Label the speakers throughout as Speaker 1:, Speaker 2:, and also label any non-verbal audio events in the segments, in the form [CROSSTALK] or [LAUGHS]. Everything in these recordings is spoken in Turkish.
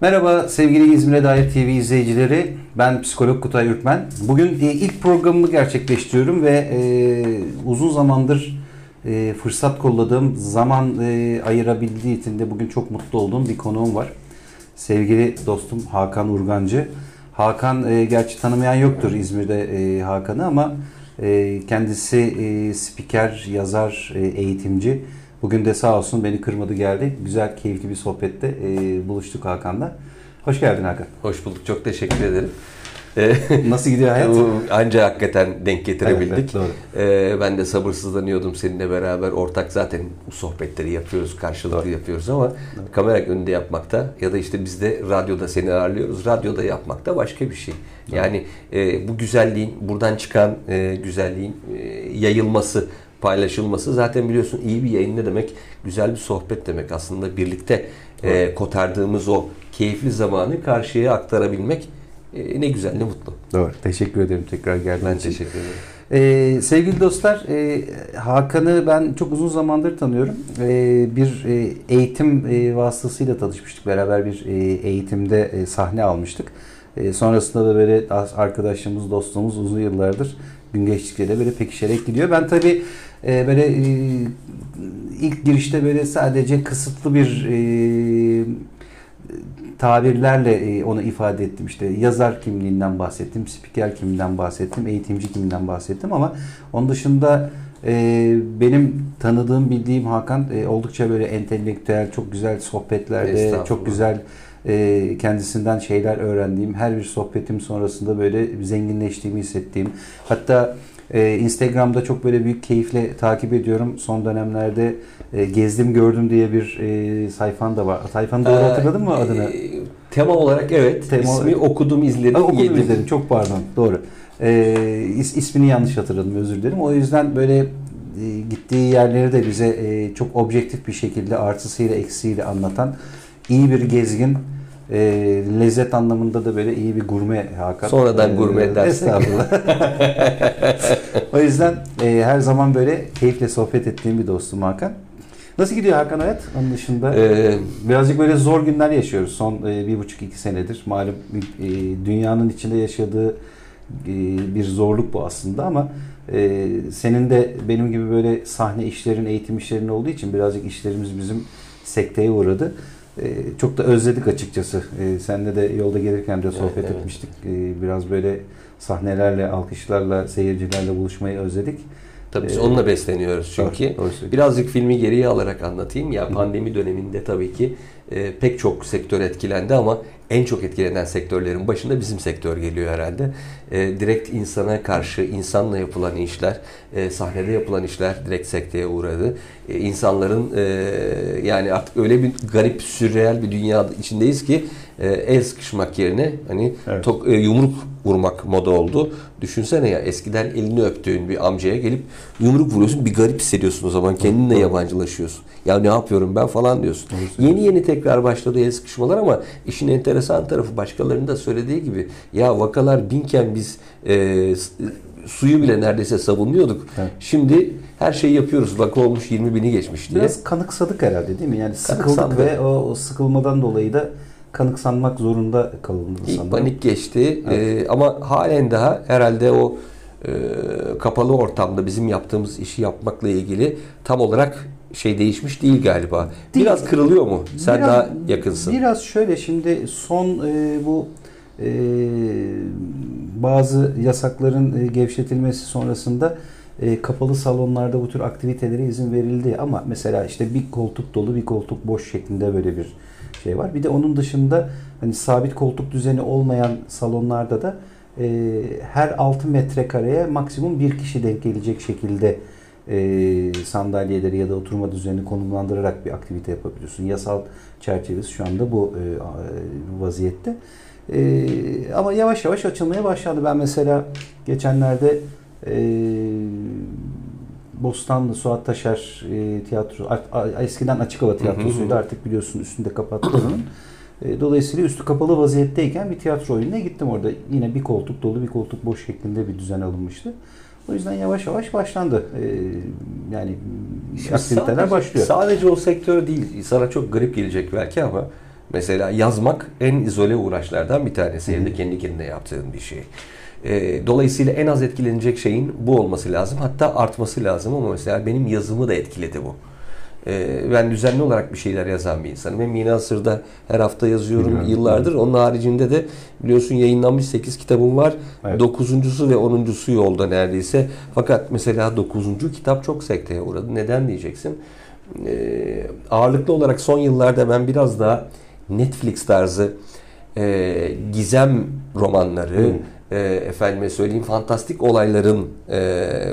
Speaker 1: Merhaba sevgili İzmir'e dair TV izleyicileri. Ben psikolog Kutay Ürkmen. Bugün e, ilk programımı gerçekleştiriyorum ve e, uzun zamandır e, fırsat kolladığım, zaman ayırabildiği için de bugün çok mutlu olduğum bir konuğum var. Sevgili dostum Hakan Urgancı. Hakan gerçi tanımayan yoktur İzmir'de Hakan'ı ama kendisi spiker, yazar, eğitimci. Bugün de sağ olsun beni kırmadı geldi. Güzel, keyifli bir sohbette e, buluştuk Hakan'la. Hoş geldin Hakan.
Speaker 2: Hoş bulduk. Çok teşekkür ederim. [LAUGHS]
Speaker 1: Nasıl gidiyor hayat?
Speaker 2: Anca hakikaten denk getirebildik.
Speaker 1: Evet, doğru.
Speaker 2: Ee, ben de sabırsızlanıyordum seninle beraber. Ortak zaten bu sohbetleri yapıyoruz, karşılıklı
Speaker 1: Doğru.
Speaker 2: yapıyoruz ama kamera önünde yapmakta ya da işte biz de radyoda seni ağırlıyoruz. Radyoda yapmakta başka bir şey. Yani e, bu güzelliğin, buradan çıkan e, güzelliğin e, yayılması, paylaşılması zaten biliyorsun iyi bir yayın ne demek? Güzel bir sohbet demek. Aslında birlikte e, kotardığımız o keyifli zamanı karşıya aktarabilmek e, ne güzel ne mutlu.
Speaker 1: Doğru. Teşekkür ederim tekrar geldiğin
Speaker 2: Ben
Speaker 1: için.
Speaker 2: teşekkür ederim.
Speaker 1: Ee, sevgili dostlar, e, Hakan'ı ben çok uzun zamandır tanıyorum. Ee, bir e, eğitim e, vasıtasıyla tanışmıştık. Beraber bir e, eğitimde e, sahne almıştık. E, sonrasında da böyle arkadaşlığımız, dostluğumuz uzun yıllardır gün geçtikçe de böyle pekişerek gidiyor. Ben tabii e, böyle e, ilk girişte böyle sadece kısıtlı bir e, tabirlerle onu ifade ettim. İşte yazar kimliğinden bahsettim, spiker kimliğinden bahsettim, eğitimci kimliğinden bahsettim ama onun dışında benim tanıdığım, bildiğim Hakan oldukça böyle entelektüel, çok güzel sohbetlerde, çok güzel e, kendisinden şeyler öğrendiğim, her bir sohbetim sonrasında böyle zenginleştiğimi hissettiğim, hatta e, Instagram'da çok böyle büyük keyifle takip ediyorum. Son dönemlerde e, gezdim gördüm diye bir e, sayfan da var. Sayfanı doğru hatırladın mı
Speaker 2: Ee,
Speaker 1: adını?
Speaker 2: e, tema olarak evet.
Speaker 1: Tema-
Speaker 2: İsmi okudum, izledim,
Speaker 1: Ha, okudum
Speaker 2: yedim.
Speaker 1: izledim. Çok pardon. Doğru. Ee, is- ismini yanlış hatırladım. Özür dilerim. O yüzden böyle e, gittiği yerleri de bize e, çok objektif bir şekilde artısıyla eksiğiyle anlatan iyi bir gezgin. E, lezzet anlamında da böyle iyi bir gurme Hakan.
Speaker 2: Sonradan
Speaker 1: Ee,
Speaker 2: gurme dersek.
Speaker 1: Estağfurullah. [LAUGHS] o yüzden e, her zaman böyle keyifle sohbet ettiğim bir dostum Hakan. Nasıl gidiyor Hakan hayat? Onun dışında
Speaker 2: Ee,
Speaker 1: birazcık böyle zor günler yaşıyoruz son e, bir buçuk iki senedir. Malum e, dünyanın içinde yaşadığı e, bir zorluk bu aslında ama e, senin de benim gibi böyle sahne işlerin, eğitim işlerin olduğu için birazcık işlerimiz bizim sekteye uğradı. E, çok da özledik açıkçası. E, seninle de yolda gelirken de sohbet
Speaker 2: evet.
Speaker 1: etmiştik. E, biraz böyle sahnelerle, alkışlarla, seyircilerle buluşmayı özledik.
Speaker 2: tabii biz
Speaker 1: Ee,
Speaker 2: onunla besleniyoruz çünkü.
Speaker 1: Doğru, doğru.
Speaker 2: Birazcık filmi geriye alarak anlatayım. Ya pandemi döneminde tabii ki e, pek çok sektör etkilendi ama en çok etkilenen sektörlerin başında bizim sektör geliyor herhalde. E, direkt insana karşı, insanla yapılan işler, e, sahnede yapılan işler direkt sekteye uğradı. E, insanların e, yani artık öyle bir garip, sürreel bir dünya içindeyiz ki e, el sıkışmak yerine hani
Speaker 1: Evet.
Speaker 2: tok- e, yumruk vurmak moda oldu. Düşünsene ya eskiden elini öptüğün bir amcaya gelip yumruk vuruyorsun bir garip hissediyorsun o zaman kendinle yabancılaşıyorsun. Ya ne yapıyorum ben falan diyorsun. Yeni yeni tekrar başladı el sıkışmalar ama işin enteresan tarafı başkalarının da söylediği gibi ya vakalar binken biz e, suyu bile neredeyse savunmuyorduk.
Speaker 1: Evet.
Speaker 2: Şimdi her şeyi yapıyoruz. Vaka olmuş 20 bini geçmiş diye.
Speaker 1: Biraz kanıksadık herhalde değil mi? Yani sıkıldık
Speaker 2: Kanıksandık.
Speaker 1: ve o, o sıkılmadan dolayı da kanıksanmak zorunda kalındı
Speaker 2: İlk
Speaker 1: sanırım.
Speaker 2: panik geçti
Speaker 1: Evet.
Speaker 2: Ee, ama halen daha herhalde o kapalı ortamda bizim yaptığımız işi yapmakla ilgili tam olarak şey değişmiş değil galiba.
Speaker 1: Değil.
Speaker 2: Biraz kırılıyor mu? Sen
Speaker 1: Biraz-
Speaker 2: daha yakınsın.
Speaker 1: Biraz şöyle şimdi son e, bu e, bazı yasakların e, gevşetilmesi sonrasında e, kapalı salonlarda bu tür aktivitelere izin verildi ama mesela işte bir koltuk dolu bir koltuk boş şeklinde böyle bir şey var. Bir de onun dışında hani sabit koltuk düzeni olmayan salonlarda da e, her 6 metrekareye maksimum bir kişi denk gelecek şekilde e, sandalyeleri ya da oturma düzenini konumlandırarak bir aktivite yapabiliyorsun. Yasal çerçevesi şu anda bu e, vaziyette. E, ama yavaş yavaş açılmaya başladı. Ben mesela geçenlerde e, Bostanlı Suat Taşer e, tiyatro eskiden açık hava tiyatrosuydu artık biliyorsun üstünde kapattılar onun. [CLEARS THROAT] E, Dolayısıyla üstü kapalı vaziyetteyken bir tiyatro oyununa gittim orada. Yine bir koltuk dolu bir koltuk boş şeklinde bir düzen alınmıştı. O yüzden yavaş yavaş başlandı. E, Yani
Speaker 2: Şimdi
Speaker 1: aktiviteler
Speaker 2: sadece-
Speaker 1: başlıyor.
Speaker 2: Sadece o sektör değil. Sana çok garip gelecek belki ama Mesela yazmak en izole uğraşlardan bir tanesi. Evde kendi kendine yaptığın bir şey. E, dolayısıyla en az etkilenecek şeyin bu olması lazım. Hatta artması lazım ama mesela benim yazımı da etkiledi bu. E, ben düzenli olarak bir şeyler yazan bir insanım. Hem Yeni Asır'da her hafta yazıyorum
Speaker 1: Biliyorum.
Speaker 2: yıllardır. Onun haricinde de biliyorsun yayınlanmış 8 kitabım var.
Speaker 1: Evet.
Speaker 2: Dokuzuncusu ve onuncusu yolda neredeyse. Fakat mesela dokuzuncu kitap çok sekteye uğradı. Neden diyeceksin? Ee, ağırlıklı olarak son yıllarda ben biraz daha Netflix tarzı e, gizem romanları,
Speaker 1: Hı.
Speaker 2: E, efendime söyleyeyim fantastik olayların e,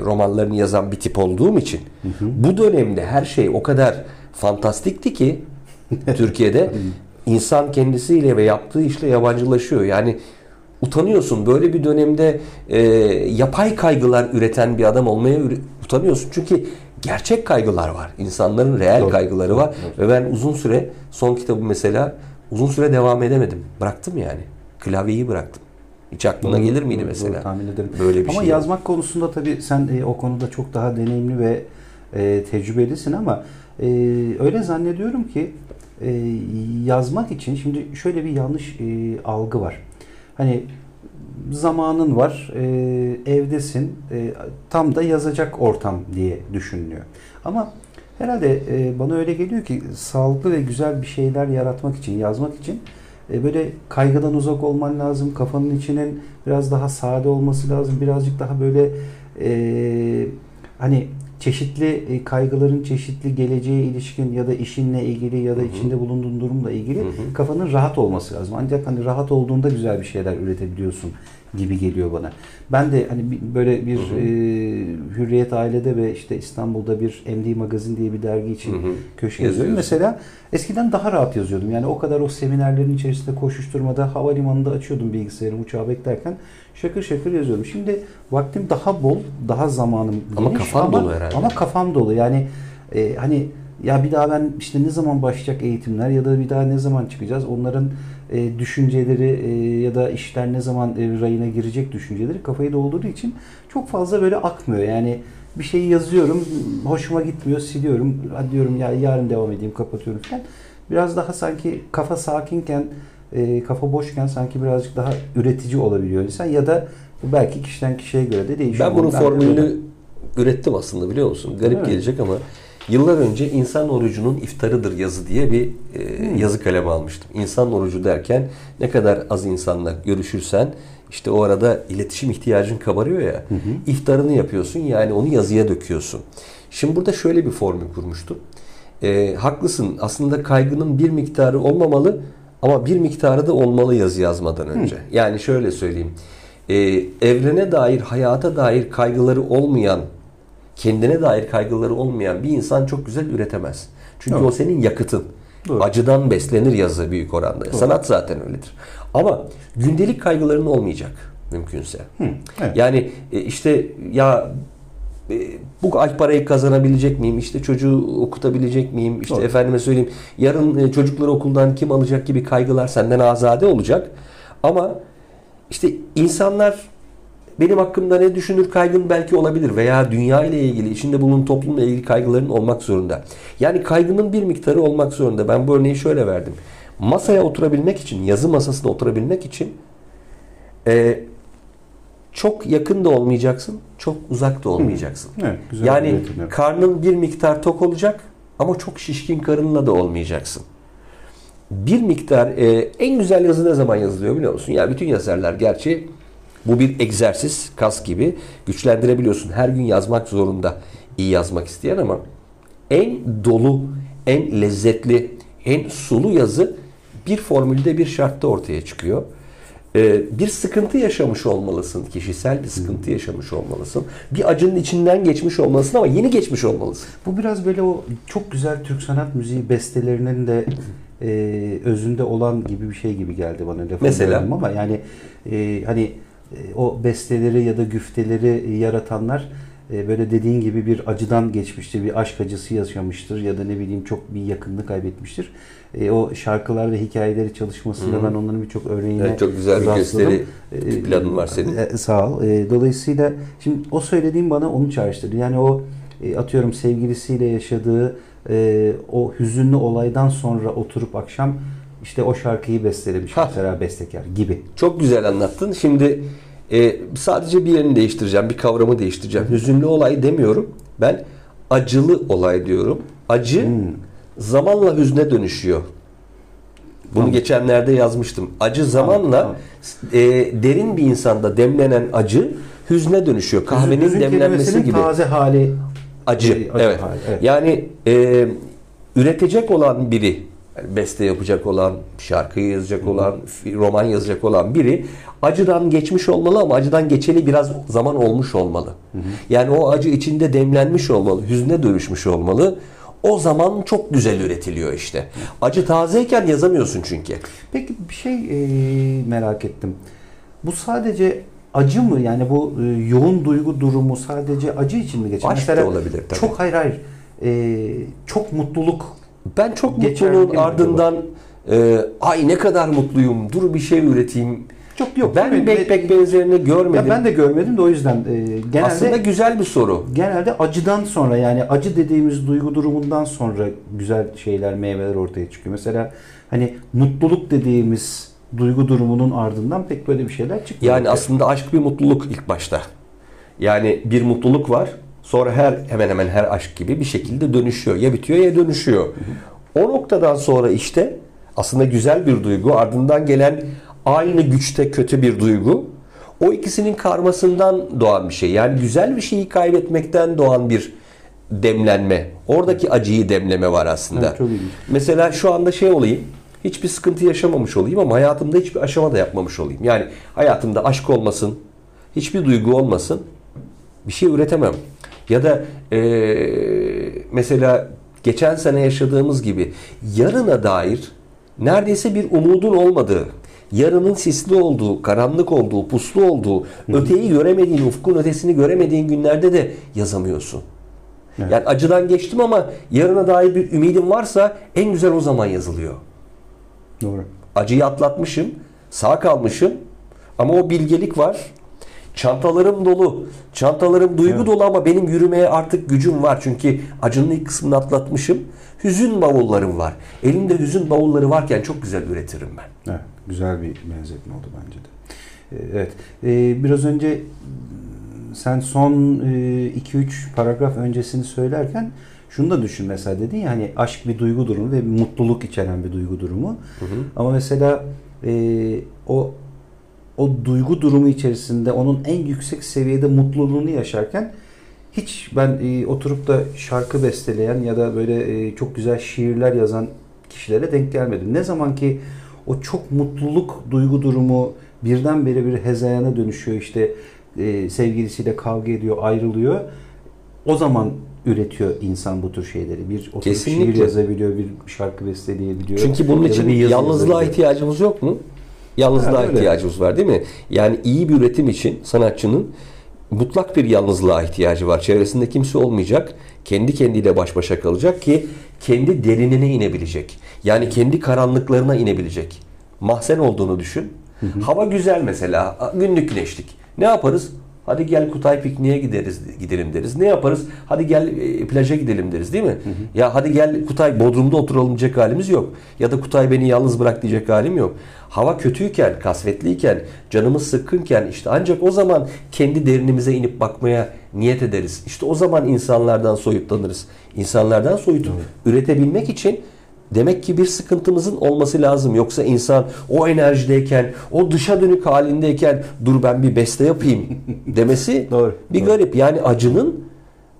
Speaker 2: romanlarını yazan bir tip olduğum için bu dönemde her şey o kadar fantastikti ki [LAUGHS] Türkiye'de insan kendisiyle ve yaptığı işle yabancılaşıyor. Yani utanıyorsun böyle bir dönemde e, yapay kaygılar üreten bir adam olmaya utanıyorsun. Çünkü gerçek kaygılar var. İnsanların reel
Speaker 1: Doğru.
Speaker 2: kaygıları var. Ve ben uzun süre son kitabı mesela uzun süre devam edemedim. Bıraktım yani. Klavyeyi bıraktım. Hiç aklına gelir miydi
Speaker 1: Doğru,
Speaker 2: mesela?
Speaker 1: doğru, tahmin ederim.
Speaker 2: Böyle bir
Speaker 1: ama
Speaker 2: şey.
Speaker 1: yazmak konusunda tabii sen e, o konuda çok daha deneyimli ve e, tecrübelisin ama e, öyle zannediyorum ki e, yazmak için şimdi şöyle bir yanlış e, algı var. Hani zamanın var, e, evdesin, e, tam da yazacak ortam diye düşünülüyor. Ama herhalde e, bana öyle geliyor ki sağlıklı ve güzel bir şeyler yaratmak için, yazmak için e, böyle kaygıdan uzak olman lazım. Kafanın içinin biraz daha sade olması lazım. Birazcık daha böyle e, hani çeşitli e, kaygıların çeşitli geleceğe ilişkin ya da işinle ilgili ya da
Speaker 2: Hı hı.
Speaker 1: içinde bulunduğun durumla ilgili
Speaker 2: Hı hı.
Speaker 1: kafanın rahat olması lazım. Ancak hani rahat olduğunda güzel bir şeyler üretebiliyorsun gibi geliyor bana. Ben de hani böyle bir
Speaker 2: Hı hı.
Speaker 1: e, Hürriyet Aile'de ve işte İstanbul'da bir MD Magazin diye bir dergi için
Speaker 2: Hı hı.
Speaker 1: köşe yazıyorum. Mesela eskiden daha rahat yazıyordum. Yani o kadar o seminerlerin içerisinde koşuşturmada havalimanında açıyordum bilgisayarımı uçağı beklerken şakır şakır yazıyordum. Şimdi vaktim daha bol, daha zamanım
Speaker 2: Ama
Speaker 1: geniş
Speaker 2: kafan dolu herhalde.
Speaker 1: Ama kafam dolu. Yani e, hani ya bir daha ben işte ne zaman başlayacak eğitimler ya da bir daha ne zaman çıkacağız? Onların e, düşünceleri e, ya da işler ne zaman e, rayına girecek düşünceleri kafayı doldurduğu için çok fazla böyle akmıyor. Yani bir şeyi yazıyorum, hoşuma gitmiyor, siliyorum. Hadi diyorum ya yarın devam edeyim, kapatıyorum falan. Biraz daha sanki kafa sakinken, e, kafa boşken sanki birazcık daha üretici olabiliyor insan ya da belki kişiden kişiye göre de değişiyor.
Speaker 2: Ben bunun
Speaker 1: Ben de böyle-
Speaker 2: formülünü ürettim aslında biliyor musun? Garip
Speaker 1: Evet.
Speaker 2: gelecek ama yıllar önce insan orucunun iftarıdır yazı diye bir e,
Speaker 1: Hmm.
Speaker 2: yazı kalemi almıştım. İnsan orucu derken ne kadar az insanla görüşürsen işte o arada iletişim ihtiyacın kabarıyor ya.
Speaker 1: Hı hı.
Speaker 2: iftarını yapıyorsun yani onu yazıya döküyorsun. Şimdi burada şöyle bir formül kurmuştum. E, haklısın aslında kaygının bir miktarı olmamalı ama bir miktarı da olmalı yazı yazmadan önce. Yani şöyle söyleyeyim. E, evrene dair, hayata dair kaygıları olmayan, kendine dair kaygıları olmayan bir insan çok güzel üretemez. Çünkü
Speaker 1: Doğru.
Speaker 2: o senin yakıtın.
Speaker 1: Doğru.
Speaker 2: Acıdan beslenir yazı büyük oranda. Sanat zaten öyledir. Ama gündelik kaygıların olmayacak mümkünse.
Speaker 1: Hı, evet.
Speaker 2: Yani e, işte ya bu ay parayı kazanabilecek miyim? İşte çocuğu okutabilecek miyim? İşte
Speaker 1: Doğru.
Speaker 2: efendime söyleyeyim yarın e, çocukları okuldan kim alacak gibi kaygılar senden azade olacak. Ama işte insanlar benim hakkımda ne düşünür kaygın belki olabilir veya dünya ile ilgili, içinde bulunduğun toplumla ilgili kaygıların olmak zorunda. Yani kaygının bir miktarı olmak zorunda. Ben bu örneği şöyle verdim. Masaya oturabilmek için, yazı masasına oturabilmek için e, çok yakın da olmayacaksın, çok uzak da olmayacaksın.
Speaker 1: Evet, güzel
Speaker 2: Yani
Speaker 1: üretim, evet.
Speaker 2: karnın bir miktar tok olacak ama çok şişkin karınla da olmayacaksın. Bir miktar e, en güzel yazı ne zaman yazılıyor biliyor musun? Ya bütün yazarlar gerçi bu bir egzersiz, kas gibi güçlendirebiliyorsun. Her gün yazmak zorunda iyi yazmak isteyen ama en dolu, en lezzetli, en sulu yazı bir formülde bir şartta ortaya çıkıyor. Ee, bir sıkıntı yaşamış olmalısın. Kişisel bir sıkıntı yaşamış olmalısın. Bir acının içinden geçmiş olmalısın ama yeni geçmiş olmalısın.
Speaker 1: Bu biraz böyle o çok güzel Türk sanat müziği bestelerinin de e, özünde olan gibi bir şey gibi geldi bana. Lafını
Speaker 2: Mesela?
Speaker 1: Ama yani e, hani e, o besteleri ya da güfteleri yaratanlar e, böyle dediğin gibi bir acıdan geçmiştir, bir aşk acısı yaşamıştır ya da ne bileyim çok bir yakınlık kaybetmiştir. E, o şarkılar ve hikayeleri çalışmasında
Speaker 2: Hı hı.
Speaker 1: ben onların birçok örneğine
Speaker 2: Evet, çok güzel bir gösteri
Speaker 1: E,
Speaker 2: planın var senin.
Speaker 1: e, sağ ol. E, dolayısıyla şimdi o söylediğim bana onu çağrıştırdı. Yani o e, atıyorum sevgilisiyle yaşadığı e, o hüzünlü olaydan sonra oturup akşam işte o şarkıyı bestelemiş
Speaker 2: Ha.
Speaker 1: mesela bestekar gibi.
Speaker 2: Çok güzel anlattın. Şimdi e, sadece bir yerini değiştireceğim, bir kavramı değiştireceğim. Hüzünlü olay demiyorum. Ben acılı olay diyorum. Acı
Speaker 1: Hmm.
Speaker 2: zamanla hüzne dönüşüyor. Bunu
Speaker 1: Tamam.
Speaker 2: geçenlerde yazmıştım. Acı zamanla
Speaker 1: tamam.
Speaker 2: e, derin bir insanda demlenen acı hüzne dönüşüyor. Kahvenin
Speaker 1: Hüzün
Speaker 2: demlenmesi gibi.
Speaker 1: taze hali
Speaker 2: Acı.
Speaker 1: Acı
Speaker 2: evet.
Speaker 1: hali, evet.
Speaker 2: Yani e, üretecek olan biri, yani beste yapacak olan, şarkı yazacak olan, roman yazacak olan biri acıdan geçmiş olmalı ama acıdan geçeli biraz zaman olmuş olmalı. Yani o acı içinde demlenmiş olmalı, hüzne dönüşmüş olmalı. O zaman çok güzel üretiliyor işte. Acı tazeyken yazamıyorsun çünkü.
Speaker 1: Peki bir şey e, merak ettim. Bu sadece acı mı? Yani bu e, yoğun duygu durumu sadece acı için mi geçer?
Speaker 2: Aşk da olabilir tabii.
Speaker 1: Çok hayır hayır. E, çok mutluluk.
Speaker 2: Ben çok
Speaker 1: Geçerli
Speaker 2: mutluluğun ardından e, ay ne kadar mutluyum, dur bir şey üreteyim.
Speaker 1: Çok yok.
Speaker 2: ben
Speaker 1: mi?
Speaker 2: backpack benzerini görmedim.
Speaker 1: Ya ben de görmedim de o yüzden e, genelde
Speaker 2: Aslında güzel bir soru.
Speaker 1: genelde acıdan sonra yani acı dediğimiz duygu durumundan sonra güzel şeyler, meyveler ortaya çıkıyor. Mesela hani mutluluk dediğimiz duygu durumunun ardından pek böyle bir şeyler çıkmıyor.
Speaker 2: Yani aslında aşk bir mutluluk ilk başta. Yani bir mutluluk var. Sonra her hemen hemen her aşk gibi bir şekilde dönüşüyor. Ya bitiyor ya dönüşüyor. O noktadan sonra işte aslında güzel bir duygu, ardından gelen aynı güçte kötü bir duygu. O ikisinin karmasından doğan bir şey. Yani güzel bir şeyi kaybetmekten doğan bir demlenme. Oradaki acıyı demleme var aslında.
Speaker 1: Evet, çok ilginç.
Speaker 2: Mesela şu anda şey olayım. Hiçbir sıkıntı yaşamamış olayım ama hayatımda hiçbir aşama da yapmamış olayım. Yani hayatımda aşk olmasın, hiçbir duygu olmasın. Bir şey üretemem. Ya da eee, mesela geçen sene yaşadığımız gibi yarına dair neredeyse bir umudun olmadığı, yarının sisli olduğu, karanlık olduğu, puslu olduğu, öteyi göremediğin, ufkun ötesini göremediğin günlerde de yazamıyorsun.
Speaker 1: Evet.
Speaker 2: Yani acıdan geçtim ama yarına dair bir ümidim varsa en güzel o zaman yazılıyor.
Speaker 1: Doğru.
Speaker 2: Acıyı atlatmışım, sağ kalmışım ama o bilgelik var. Çantalarım dolu. Çantalarım duygu
Speaker 1: Evet.
Speaker 2: dolu ama benim yürümeye artık gücüm var. Çünkü acının ilk kısmını atlatmışım. Hüzün bavullarım var. Elimde hüzün bavulları varken çok güzel üretirim ben.
Speaker 1: Evet, güzel bir benzetme oldu bence de. Ee, Evet. Ee, biraz önce sen son 2-3 paragraf öncesini söylerken şunu da düşün mesela dedin ya hani aşk bir duygu durumu ve bir mutluluk içeren bir duygu durumu. Ama mesela e, o o duygu durumu içerisinde onun en yüksek seviyede mutluluğunu yaşarken hiç ben e, oturup da şarkı besteleyen ya da böyle e, çok güzel şiirler yazan kişilere denk gelmedim. Ne zaman ki o çok mutluluk duygu durumu birdenbire bir hezayana dönüşüyor işte e, sevgilisiyle kavga ediyor ayrılıyor o zaman üretiyor insan bu tür şeyleri. Bir oturup şiir
Speaker 2: Kesinlikle.
Speaker 1: yazabiliyor, bir şarkı besteleyebiliyor.
Speaker 2: Çünkü bunun
Speaker 1: Ya
Speaker 2: için
Speaker 1: bir yazı
Speaker 2: yalnızlığa
Speaker 1: yazabiliyor.
Speaker 2: ihtiyacımız yok mu? Yalnızlığa
Speaker 1: öyle.
Speaker 2: ihtiyacımız var değil mi? Yani iyi bir üretim için sanatçının mutlak bir yalnızlığa ihtiyacı var. Çevresinde kimse olmayacak. Kendi kendiyle baş başa kalacak ki kendi derinine inebilecek. Yani kendi karanlıklarına inebilecek. Mahzen olduğunu düşün. Hava güzel mesela. Günlük güneşlik. Ne yaparız? Hadi gel Kutay pikniğe gideriz gidelim deriz. Ne yaparız? Hadi gel e, plaja gidelim deriz değil mi? Ya hadi gel Kutay Bodrum'da oturalım diyecek halimiz yok. Ya da Kutay beni yalnız bırak diyecek halim yok. Hava kötüyken, kasvetliyken, canımız sıkkınken işte ancak o zaman kendi derinimize inip bakmaya niyet ederiz. İşte o zaman insanlardan soyutlanırız. İnsanlardan soyut üretebilmek için Demek ki bir sıkıntımızın olması lazım. Yoksa insan o enerjideyken, o dışa dönük halindeyken dur ben bir beste yapayım [LAUGHS] demesi
Speaker 1: Doğru,
Speaker 2: bir
Speaker 1: doğru.
Speaker 2: garip. Yani acının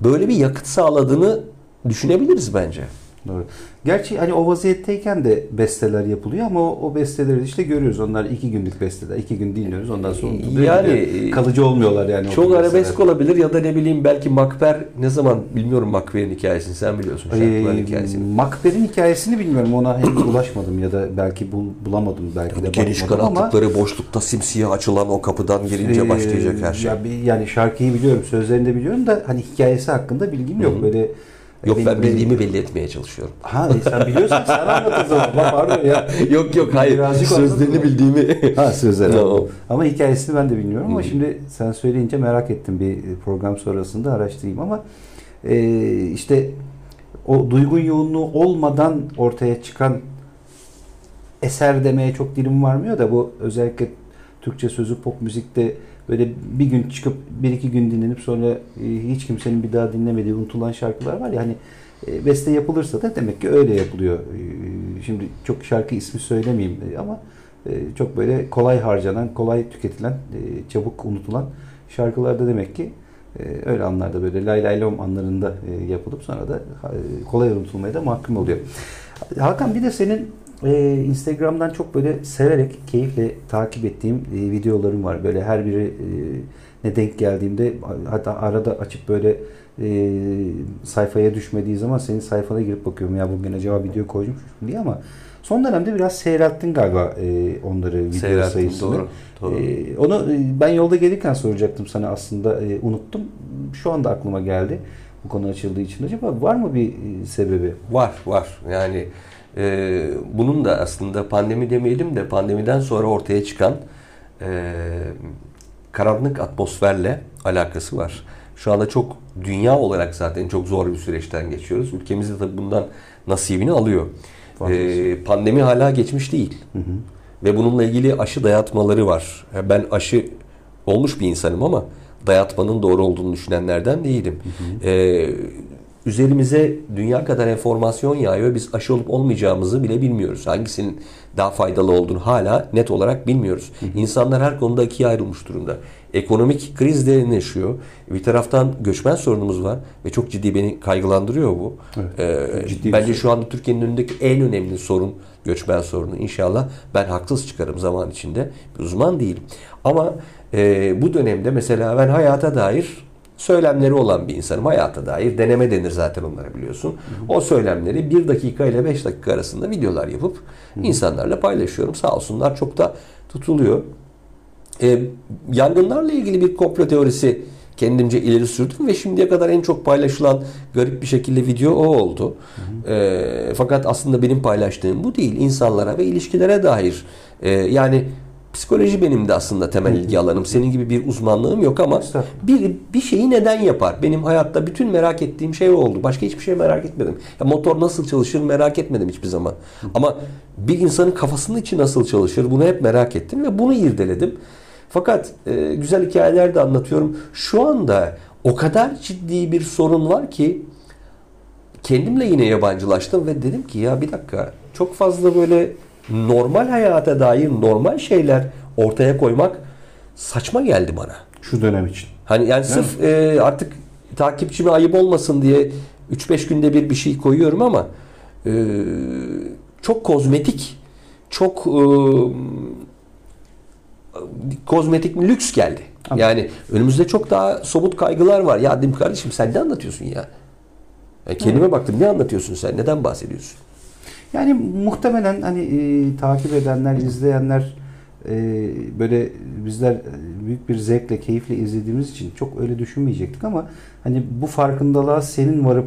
Speaker 2: böyle bir yakıt sağladığını düşünebiliriz bence.
Speaker 1: Doğru. Gerçi hani o vaziyetteyken de besteler yapılıyor ama o, o besteleri işte görüyoruz. Onlar iki günlük besteler. iki gün dinliyoruz. Ondan sonra.
Speaker 2: Yani,
Speaker 1: kalıcı olmuyorlar yani.
Speaker 2: Çok arabesk olabilir ya da ne bileyim belki Makber ne zaman bilmiyorum Makber'in hikayesini sen biliyorsun
Speaker 1: Ee,
Speaker 2: hikayesini.
Speaker 1: Makber'in hikayesini bilmiyorum. Ona henüz ulaşmadım ya da belki bul, bulamadım. Belki de
Speaker 2: Geniş
Speaker 1: bakmadım ama
Speaker 2: boşlukta simsiyah açılan o kapıdan girince
Speaker 1: Ee,
Speaker 2: başlayacak her şey.
Speaker 1: Ya yani şarkıyı biliyorum, sözlerini de biliyorum da hani hikayesi hakkında bilgim yok. Böyle
Speaker 2: Yok ben bildiğimi belli etmeye çalışıyorum.
Speaker 1: Ha e, sen biliyorsan sen anlat o zaman. Bak, Pardon ya. [LAUGHS]
Speaker 2: yok yok hayır.
Speaker 1: Birazcık
Speaker 2: Sözlerini bildiğimi. [LAUGHS]
Speaker 1: Ha sözler. [LAUGHS]
Speaker 2: Tamam.
Speaker 1: Ama hikayesini ben de bilmiyorum ama
Speaker 2: Hı.
Speaker 1: şimdi sen söyleyince merak ettim bir program sonrasında araştırayım ama e, işte o duygun yoğunluğu olmadan ortaya çıkan eser demeye çok dilim varmıyor da bu özellikle Türkçe sözü pop müzikte böyle bir gün çıkıp bir iki gün dinlenip sonra e, hiç kimsenin bir daha dinlemediği unutulan şarkılar var ya hani e, beste yapılırsa da demek ki öyle yapılıyor. E, Şimdi çok şarkı ismi söylemeyeyim ama çok böyle kolay harcanan, kolay tüketilen, çabuk unutulan şarkılarda demek ki öyle anlarda böyle lay lay lom anlarında yapılıp sonra da kolay unutulmaya da mahkum oluyor. Hakan bir de senin e, Instagram'dan çok böyle severek, keyifle takip ettiğim e, videolarım var. Böyle her biri e, ne denk geldiğimde hatta arada açıp böyle e, sayfaya düşmediği zaman senin sayfana girip bakıyorum ya bugün acaba video koymuş diye ama son dönemde biraz seyrelttin galiba e, onları video
Speaker 2: Seyrettim,
Speaker 1: sayısını.
Speaker 2: doğru. doğru.
Speaker 1: E, onu e, ben yolda gelirken soracaktım sana aslında e, unuttum. Şu anda aklıma geldi bu konu açıldığı için. Acaba var mı bir e, sebebi?
Speaker 2: Var var yani e, bunun da aslında pandemi demeyelim de pandemiden sonra ortaya çıkan e, karanlık atmosferle alakası var. Şu anda çok dünya olarak zaten çok zor bir süreçten geçiyoruz. Ülkemiz de tabii bundan nasibini alıyor. E, pandemi hala geçmiş değil.
Speaker 1: Hı hı.
Speaker 2: Ve bununla ilgili aşı dayatmaları var. Ben aşı olmuş bir insanım ama dayatmanın doğru olduğunu düşünenlerden değilim. Hı hı. Ee, üzerimize dünya kadar enformasyon yağıyor. Biz aşı olup olmayacağımızı bile bilmiyoruz. Hangisinin daha faydalı olduğunu hala net olarak bilmiyoruz. Hı hı. İnsanlar her konuda ikiye ayrılmış durumda. Ekonomik kriz derinleşiyor. Bir taraftan göçmen sorunumuz var ve çok ciddi beni kaygılandırıyor bu.
Speaker 1: Evet,
Speaker 2: ee,
Speaker 1: ciddi
Speaker 2: bence şu anda Türkiye'nin önündeki en önemli sorun göçmen sorunu. İnşallah ben haksız çıkarım zaman içinde. Bir uzman değilim. Ama e, bu dönemde mesela ben hayata dair söylemleri olan bir insanım. Hayata dair deneme denir zaten onlara biliyorsun. Hı hı. O söylemleri 1 dakika ile 5 dakika arasında videolar yapıp hı hı. insanlarla paylaşıyorum. Sağ olsunlar çok da tutuluyor. E, yangınlarla ilgili bir komplo teorisi kendimce ileri sürdüm ve şimdiye kadar en çok paylaşılan garip bir şekilde video o oldu. Hı hı. E, fakat aslında benim paylaştığım bu değil. İnsanlara ve ilişkilere dair. E, yani psikoloji benim de aslında temel ilgi alanım. Senin gibi bir uzmanlığım yok ama bir bir şeyi neden yapar? Benim hayatta bütün merak ettiğim şey oldu. Başka hiçbir şey merak etmedim. Ya motor nasıl çalışır merak etmedim hiçbir zaman. Ama bir insanın kafasının içi nasıl çalışır bunu hep merak ettim ve bunu irdeledim. Fakat e, güzel hikayeler de anlatıyorum. Şu anda o kadar ciddi bir sorun var ki kendimle yine yabancılaştım ve dedim ki ya bir dakika çok fazla böyle normal hayata dair normal şeyler ortaya koymak saçma geldi bana.
Speaker 1: Şu dönem için.
Speaker 2: Hani yani sırf e, artık takipçime ayıp olmasın diye 3-5 günde bir bir şey koyuyorum ama e, çok kozmetik, çok e, kozmetik mi lüks geldi. Ama. Yani önümüzde çok daha somut kaygılar var. Ya dedim kardeşim sen ne anlatıyorsun ya? Yani kendime baktım ne anlatıyorsun sen? Neden bahsediyorsun?
Speaker 1: Yani muhtemelen hani e, takip edenler, izleyenler e, böyle bizler büyük bir zevkle, keyifle izlediğimiz için çok öyle düşünmeyecektik ama hani bu farkındalığa senin varıp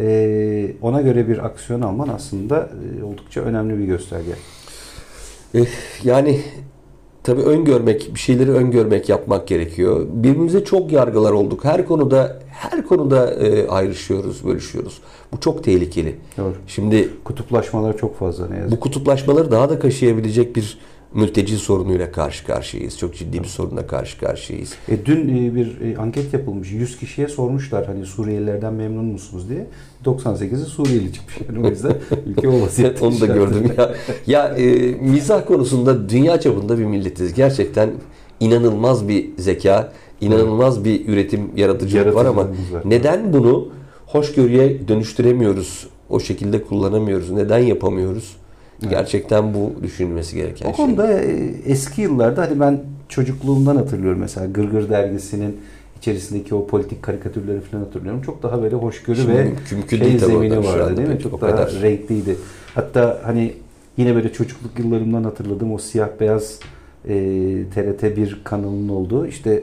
Speaker 1: e, ona göre bir aksiyon alman aslında e, oldukça önemli bir gösterge.
Speaker 2: Yani tabii öngörmek, bir şeyleri öngörmek yapmak gerekiyor. Birbirimize çok yargılar olduk. Her konuda her konuda e, ayrışıyoruz, bölüşüyoruz. Bu çok tehlikeli.
Speaker 1: Doğru.
Speaker 2: Şimdi
Speaker 1: kutuplaşmalar çok fazla ne yazık.
Speaker 2: Bu kutuplaşmaları daha da kaşıyabilecek bir mülteci sorunuyla karşı karşıyayız. Çok ciddi bir sorunla karşı karşıyayız.
Speaker 1: E, dün e, bir e, anket yapılmış. 100 kişiye sormuşlar hani Suriyelilerden memnun musunuz diye. 98'i Suriyeli çıkmış. Yani o yüzden [LAUGHS] ülke o vaziyette.
Speaker 2: Onu da gördüm ya. Ya e, mizah konusunda dünya çapında bir milletiz. Gerçekten inanılmaz bir zeka, inanılmaz bir üretim yaratıcılık var ama neden bunu hoşgörüye dönüştüremiyoruz? O şekilde kullanamıyoruz. Neden yapamıyoruz? Evet. Gerçekten bu düşünülmesi gereken
Speaker 1: o şey. O konuda eski yıllarda hani ben çocukluğumdan hatırlıyorum mesela Gırgır dergisinin içerisindeki o politik karikatürleri falan hatırlıyorum. Çok daha böyle hoşgörü Şimdi ve mümkün şey zemini vardı değil mi? Çok daha kadar. renkliydi. Hatta hani yine böyle çocukluk yıllarımdan hatırladığım o siyah beyaz e, TRT 1 kanalının olduğu işte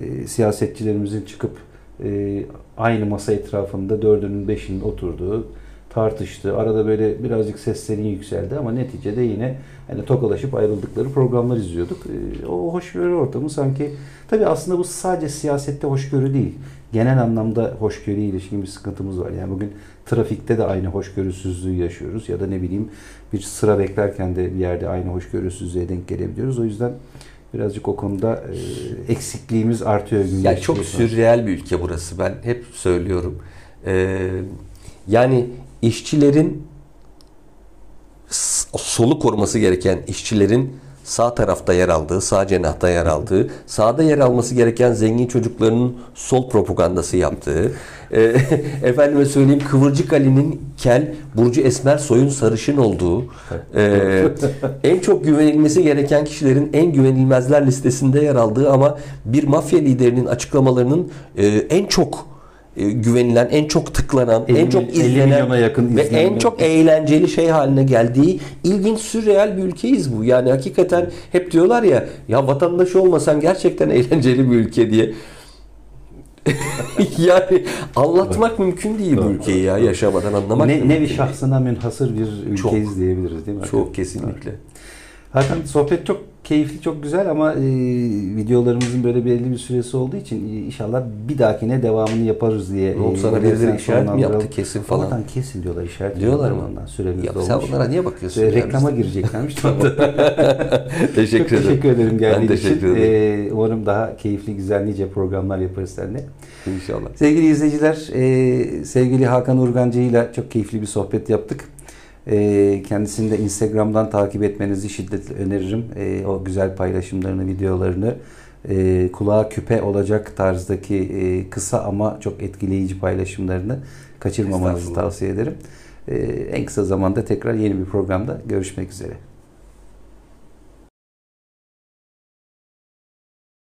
Speaker 1: e, siyasetçilerimizin çıkıp e, aynı masa etrafında dördünün beşinin oturduğu tartıştı. Arada böyle birazcık seslerin yükseldi ama neticede yine hani tokalaşıp ayrıldıkları programlar izliyorduk. E, o hoşgörü ortamı sanki tabii aslında bu sadece siyasette hoşgörü değil. genel anlamda hoşgörüye ilişkin bir sıkıntımız var. Yani bugün trafikte de aynı hoşgörüsüzlüğü yaşıyoruz ya da ne bileyim bir sıra beklerken de bir yerde aynı hoşgörüsüzlüğe denk gelebiliyoruz. O yüzden birazcık o konuda e, eksikliğimiz artıyor
Speaker 2: Yani çok sürreel bir ülke burası. Ben hep söylüyorum. Ee, yani işçilerin solu koruması gereken işçilerin sağ tarafta yer aldığı, sağ cenahta yer aldığı, sağda yer alması gereken zengin çocuklarının sol propagandası yaptığı, e, [LAUGHS] efendime söyleyeyim Kıvırcık Ali'nin kel, Burcu Esmer Soy'un sarışın olduğu, e, [LAUGHS] en çok güvenilmesi gereken kişilerin en güvenilmezler listesinde yer aldığı ama bir mafya liderinin açıklamalarının e, en çok güvenilen, en çok tıklanan,
Speaker 1: 50
Speaker 2: en çok
Speaker 1: 50
Speaker 2: izlenen
Speaker 1: yakın
Speaker 2: ve
Speaker 1: izlenme.
Speaker 2: en çok eğlenceli şey haline geldiği ilginç sürreel bir ülkeyiz bu. Yani hakikaten hep diyorlar ya ya vatandaşı olmasan gerçekten eğlenceli bir ülke diye. [LAUGHS] yani anlatmak mümkün değil bu ülkeyi ya yaşamadan anlamak
Speaker 1: ne, nevi şahsına münhasır bir
Speaker 2: Çok.
Speaker 1: ülkeyiz diyebiliriz değil mi?
Speaker 2: Çok kesinlikle.
Speaker 1: Hakan sohbet çok keyifli, çok güzel ama e, videolarımızın böyle belli bir süresi olduğu için e, inşallah bir dahakine devamını yaparız diye. E,
Speaker 2: sana birileri işaret mi yaptı kesin falan?
Speaker 1: Oradan kesin diyorlar işaret.
Speaker 2: Diyorlar mı?
Speaker 1: Ondan süremiz
Speaker 2: Ya
Speaker 1: dolmuş.
Speaker 2: sen onlara niye bakıyorsun?
Speaker 1: E,
Speaker 2: ya?
Speaker 1: reklama gireceklermiş. [LAUGHS] [LAUGHS] Çok
Speaker 2: teşekkür ederim.
Speaker 1: teşekkür ederim geldiğin
Speaker 2: Ben teşekkür
Speaker 1: için.
Speaker 2: ederim.
Speaker 1: E, umarım daha keyifli, güzel nice programlar yaparız seninle.
Speaker 2: İnşallah.
Speaker 1: Sevgili izleyiciler, e, sevgili Hakan Urgancı ile çok keyifli bir sohbet yaptık. E, kendisini de Instagram'dan takip etmenizi şiddetle öneririm. E, o güzel paylaşımlarını, videolarını, e, kulağa küpe olacak tarzdaki e, kısa ama çok etkileyici paylaşımlarını kaçırmamanızı tavsiye ederim. E, en kısa zamanda tekrar yeni bir programda görüşmek üzere.